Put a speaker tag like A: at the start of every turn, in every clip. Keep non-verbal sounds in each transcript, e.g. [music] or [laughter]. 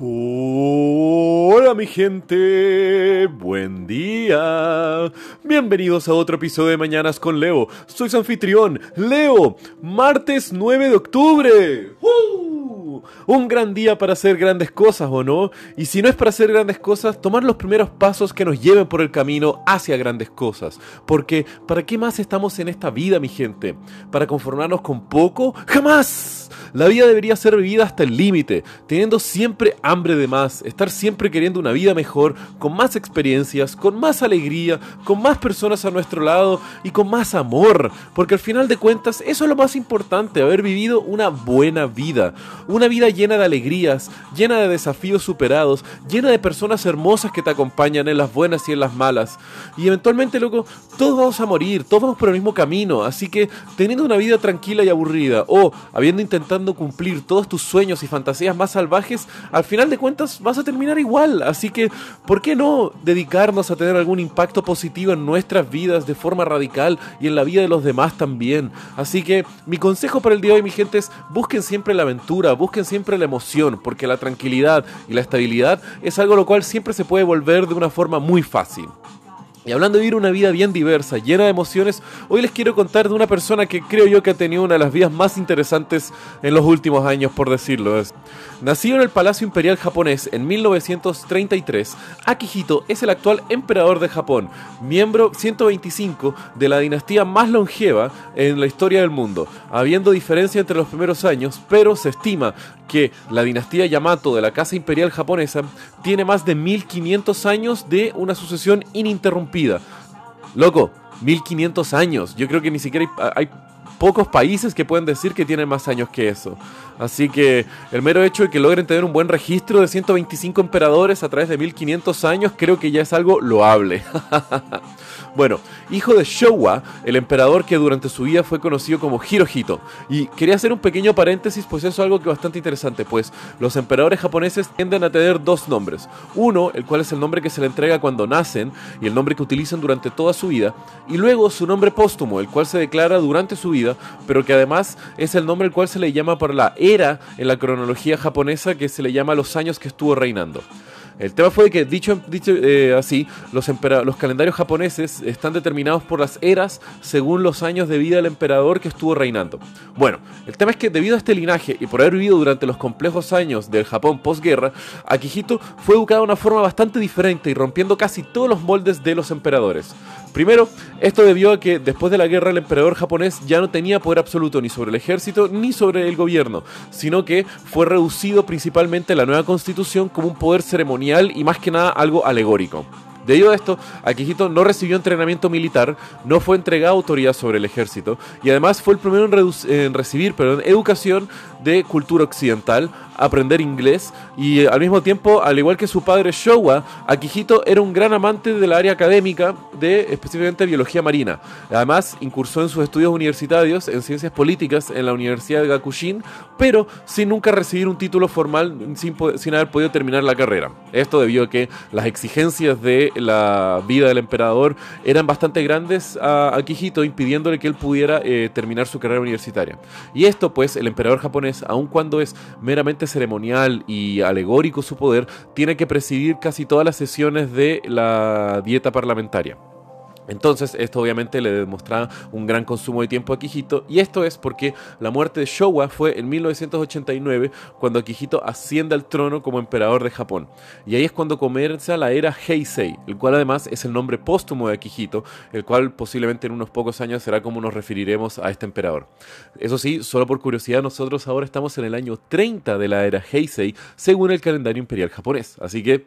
A: Hola mi gente, buen día. Bienvenidos a otro episodio de Mañanas con Leo. Soy su anfitrión, Leo, martes 9 de octubre. Un gran día para hacer grandes cosas, ¿o no? Y si no es para hacer grandes cosas, tomar los primeros pasos que nos lleven por el camino hacia grandes cosas. Porque, ¿para qué más estamos en esta vida, mi gente? ¿Para conformarnos con poco? ¡Jamás! La vida debería ser vivida hasta el límite, teniendo siempre hambre de más, estar siempre queriendo una vida mejor, con más experiencias, con más alegría, con más personas a nuestro lado y con más amor, porque al final de cuentas eso es lo más importante, haber vivido una buena vida, una vida llena de alegrías, llena de desafíos superados, llena de personas hermosas que te acompañan en las buenas y en las malas. Y eventualmente, loco, todos vamos a morir, todos vamos por el mismo camino, así que teniendo una vida tranquila y aburrida, o habiendo intentado cumplir todos tus sueños y fantasías más salvajes, al final de cuentas vas a terminar igual. Así que, ¿por qué no dedicarnos a tener algún impacto positivo en nuestras vidas de forma radical y en la vida de los demás también? Así que, mi consejo para el día de hoy, mi gente, es busquen siempre la aventura, busquen siempre la emoción, porque la tranquilidad y la estabilidad es algo lo cual siempre se puede volver de una forma muy fácil. Y hablando de vivir una vida bien diversa, llena de emociones, hoy les quiero contar de una persona que creo yo que ha tenido una de las vidas más interesantes en los últimos años, por decirlo. Nacido en el Palacio Imperial japonés en 1933, Akihito es el actual emperador de Japón, miembro 125 de la dinastía más longeva en la historia del mundo, habiendo diferencia entre los primeros años, pero se estima que la dinastía Yamato de la Casa Imperial japonesa tiene más de 1500 años de una sucesión ininterrumpida. Loco, 1500 años. Yo creo que ni siquiera hay, pocos países que pueden decir que tienen más años que eso. Así que el mero hecho de que logren tener un buen registro de 125 emperadores a través de 1500 años creo que ya es algo loable. [laughs] Bueno, hijo de Showa, el emperador que durante su vida fue conocido como Hirohito. Y quería hacer un pequeño paréntesis, pues eso es algo que es bastante interesante, pues los emperadores japoneses tienden a tener dos nombres. Uno, el cual es el nombre que se le entrega cuando nacen y el nombre que utilizan durante toda su vida. Y luego su nombre póstumo, el cual se declara durante su vida, pero que además es el nombre el cual se le llama por la era en la cronología japonesa que se le llama los años que estuvo reinando. El tema fue que, dicho, dicho eh, así, los, los calendarios japoneses están determinados por las eras según los años de vida del emperador que estuvo reinando. Bueno, el tema es que debido a este linaje y por haber vivido durante los complejos años del Japón posguerra, Akihito fue educado de una forma bastante diferente y rompiendo casi todos los moldes de los emperadores. Primero, esto debió a que después de la guerra el emperador japonés ya no tenía poder absoluto ni sobre el ejército ni sobre el gobierno, sino que fue reducido principalmente la nueva constitución como un poder ceremonial y más que nada algo alegórico. Debido a esto, Akihito no recibió entrenamiento militar, no fue entregado autoridad sobre el ejército y además fue el primero en, recibir perdón, educación de cultura occidental, aprender inglés y eh, al mismo tiempo, al igual que su padre Showa, Akihito era un gran amante del área académica de específicamente biología marina. Además, incursó en sus estudios universitarios en ciencias políticas en la Universidad de Gakushin, pero sin nunca recibir un título formal, sin, sin haber podido terminar la carrera. Esto debido a que las exigencias de la vida del emperador eran bastante grandes a Akihito, impidiéndole que él pudiera eh, terminar su carrera universitaria. Y esto, pues, el emperador japonés aun cuando es meramente ceremonial y alegórico su poder, tiene que presidir casi todas las sesiones de la dieta parlamentaria. Entonces, esto obviamente le demostraba un gran consumo de tiempo a Akihito, y esto es porque la muerte de Showa fue en 1989, cuando Akihito asciende al trono como emperador de Japón. Y ahí es cuando comienza la era Heisei, el cual además es el nombre póstumo de Akihito, el cual posiblemente en unos pocos años será como nos referiremos a este emperador. Eso sí, solo por curiosidad, nosotros ahora estamos en el año 30 de la era Heisei, según el calendario imperial japonés. Así que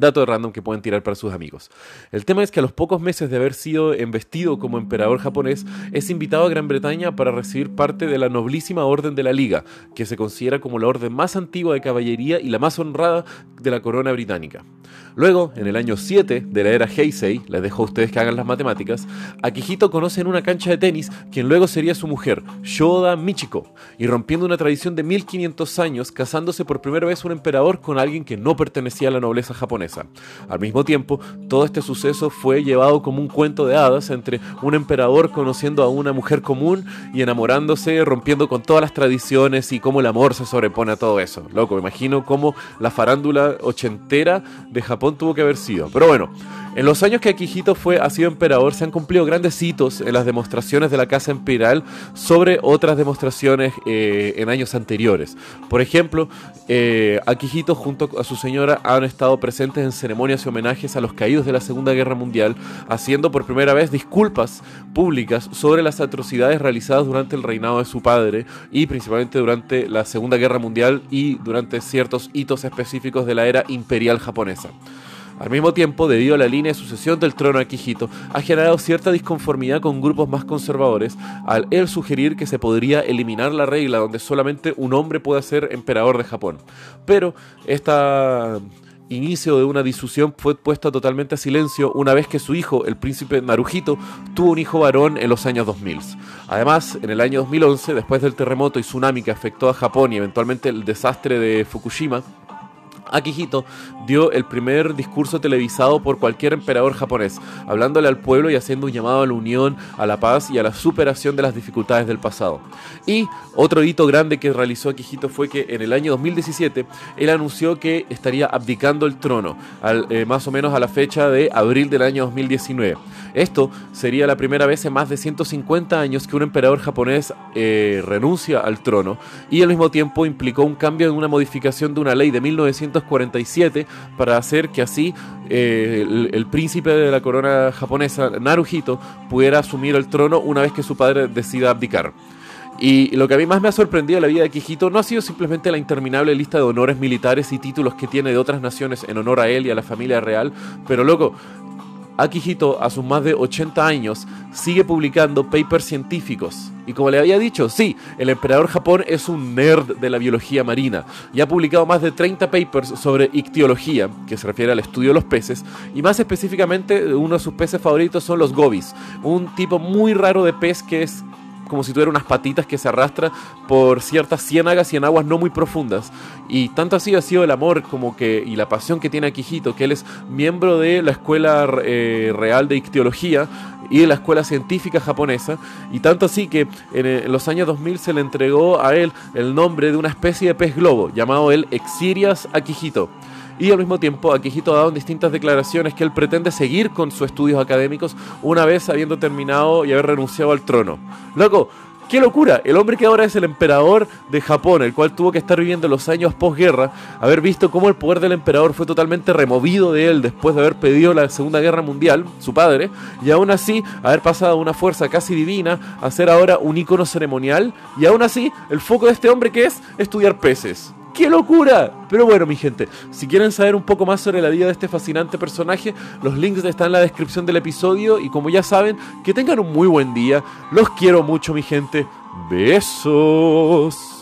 A: Dato random que pueden tirar para sus amigos. El tema es que a los pocos meses de haber sido investido como emperador japonés, es invitado a Gran Bretaña para recibir parte de la noblísima Orden de la Liga, que se considera como la orden más antigua de caballería y la más honrada de la corona británica. Luego, en el año 7 de la era Heisei, les dejo a ustedes que hagan las matemáticas, Akihito conoce en una cancha de tenis quien luego sería su mujer, Shoda Michiko, y rompiendo una tradición de 1500 años, casándose por primera vez un emperador con alguien que no pertenecía a la nobleza japonesa. Al mismo tiempo, todo este suceso fue llevado como un cuento de hadas entre un emperador conociendo a una mujer común y enamorándose, rompiendo con todas las tradiciones y cómo el amor se sobrepone a todo eso. Loco, me imagino cómo la farándula ochentera de Japón tuvo que haber sido. Pero bueno, en los años que Akihito fue, ha sido emperador, se han cumplido grandes hitos en las demostraciones de la Casa Imperial sobre otras demostraciones eh, en años anteriores. Por ejemplo, eh, Akihito junto a su señora han estado presentes en ceremonias y homenajes a los caídos de la Segunda Guerra Mundial, haciendo por primera vez disculpas públicas sobre las atrocidades realizadas durante el reinado de su padre y principalmente durante la Segunda Guerra Mundial y durante ciertos hitos específicos de la era imperial japonesa. Al mismo tiempo, debido a la línea de sucesión del trono de Akihito, ha generado cierta disconformidad con grupos más conservadores al él sugerir que se podría eliminar la regla donde solamente un hombre puede ser emperador de Japón. Pero este inicio de una disusión fue puesto totalmente a silencio una vez que su hijo, el príncipe Naruhito, tuvo un hijo varón en los años 2000. Además, en el año 2011, después del terremoto y tsunami que afectó a Japón y eventualmente el desastre de Fukushima, Akihito dio el primer discurso televisado por cualquier emperador japonés, hablándole al pueblo y haciendo un llamado a la unión, a la paz y a la superación de las dificultades del pasado. Y otro hito grande que realizó Akihito fue que en el año 2017 él anunció que estaría abdicando el trono, eh, más o menos a la fecha de abril del año 2019. Esto sería la primera vez en más de 150 años que un emperador japonés eh, renuncia al trono y al mismo tiempo implicó un cambio en una modificación de una ley de 1900 47 para hacer que así eh, el, príncipe de la corona japonesa, Naruhito, pudiera asumir el trono una vez que su padre decida abdicar. Y lo que a mí más me ha sorprendido en la vida de Kijito no ha sido simplemente la interminable lista de honores militares y títulos que tiene de otras naciones en honor a él y a la familia real, pero loco, Akihito, a sus más de 80 años, sigue publicando papers científicos. Y como le había dicho, sí, el emperador Japón es un nerd de la biología marina y ha publicado más de 30 papers sobre ictiología, que se refiere al estudio de los peces, y más específicamente uno de sus peces favoritos son los gobis, un tipo muy raro de pez que es como si tuviera unas patitas que se arrastra por ciertas ciénagas y en aguas no muy profundas. Y tanto así ha sido el amor como que y la pasión que tiene Akihito, que él es miembro de la Escuela eh, Real de Ictiología y de la Escuela Científica Japonesa, y tanto así que en, en, los años 2000 se le entregó a él el nombre de una especie de pez globo, llamado el Exirias Akihito y al mismo tiempo Akihito ha dado en distintas declaraciones que él pretende seguir con sus estudios académicos una vez habiendo terminado y haber renunciado al trono. Loco, ¡Qué locura! El hombre que ahora es el emperador de Japón, el cual tuvo que estar viviendo los años posguerra, haber visto cómo el poder del emperador fue totalmente removido de él después de haber pedido la Segunda Guerra Mundial, su padre, y aún así haber pasado una fuerza casi divina a ser ahora un ícono ceremonial, y aún así el foco de este hombre que es estudiar peces. ¡Qué locura! Pero bueno, mi gente, si quieren saber un poco más sobre la vida de este fascinante personaje, los links están en la descripción del episodio y como ya saben, que tengan un muy buen día. Los quiero mucho, mi gente. Besos.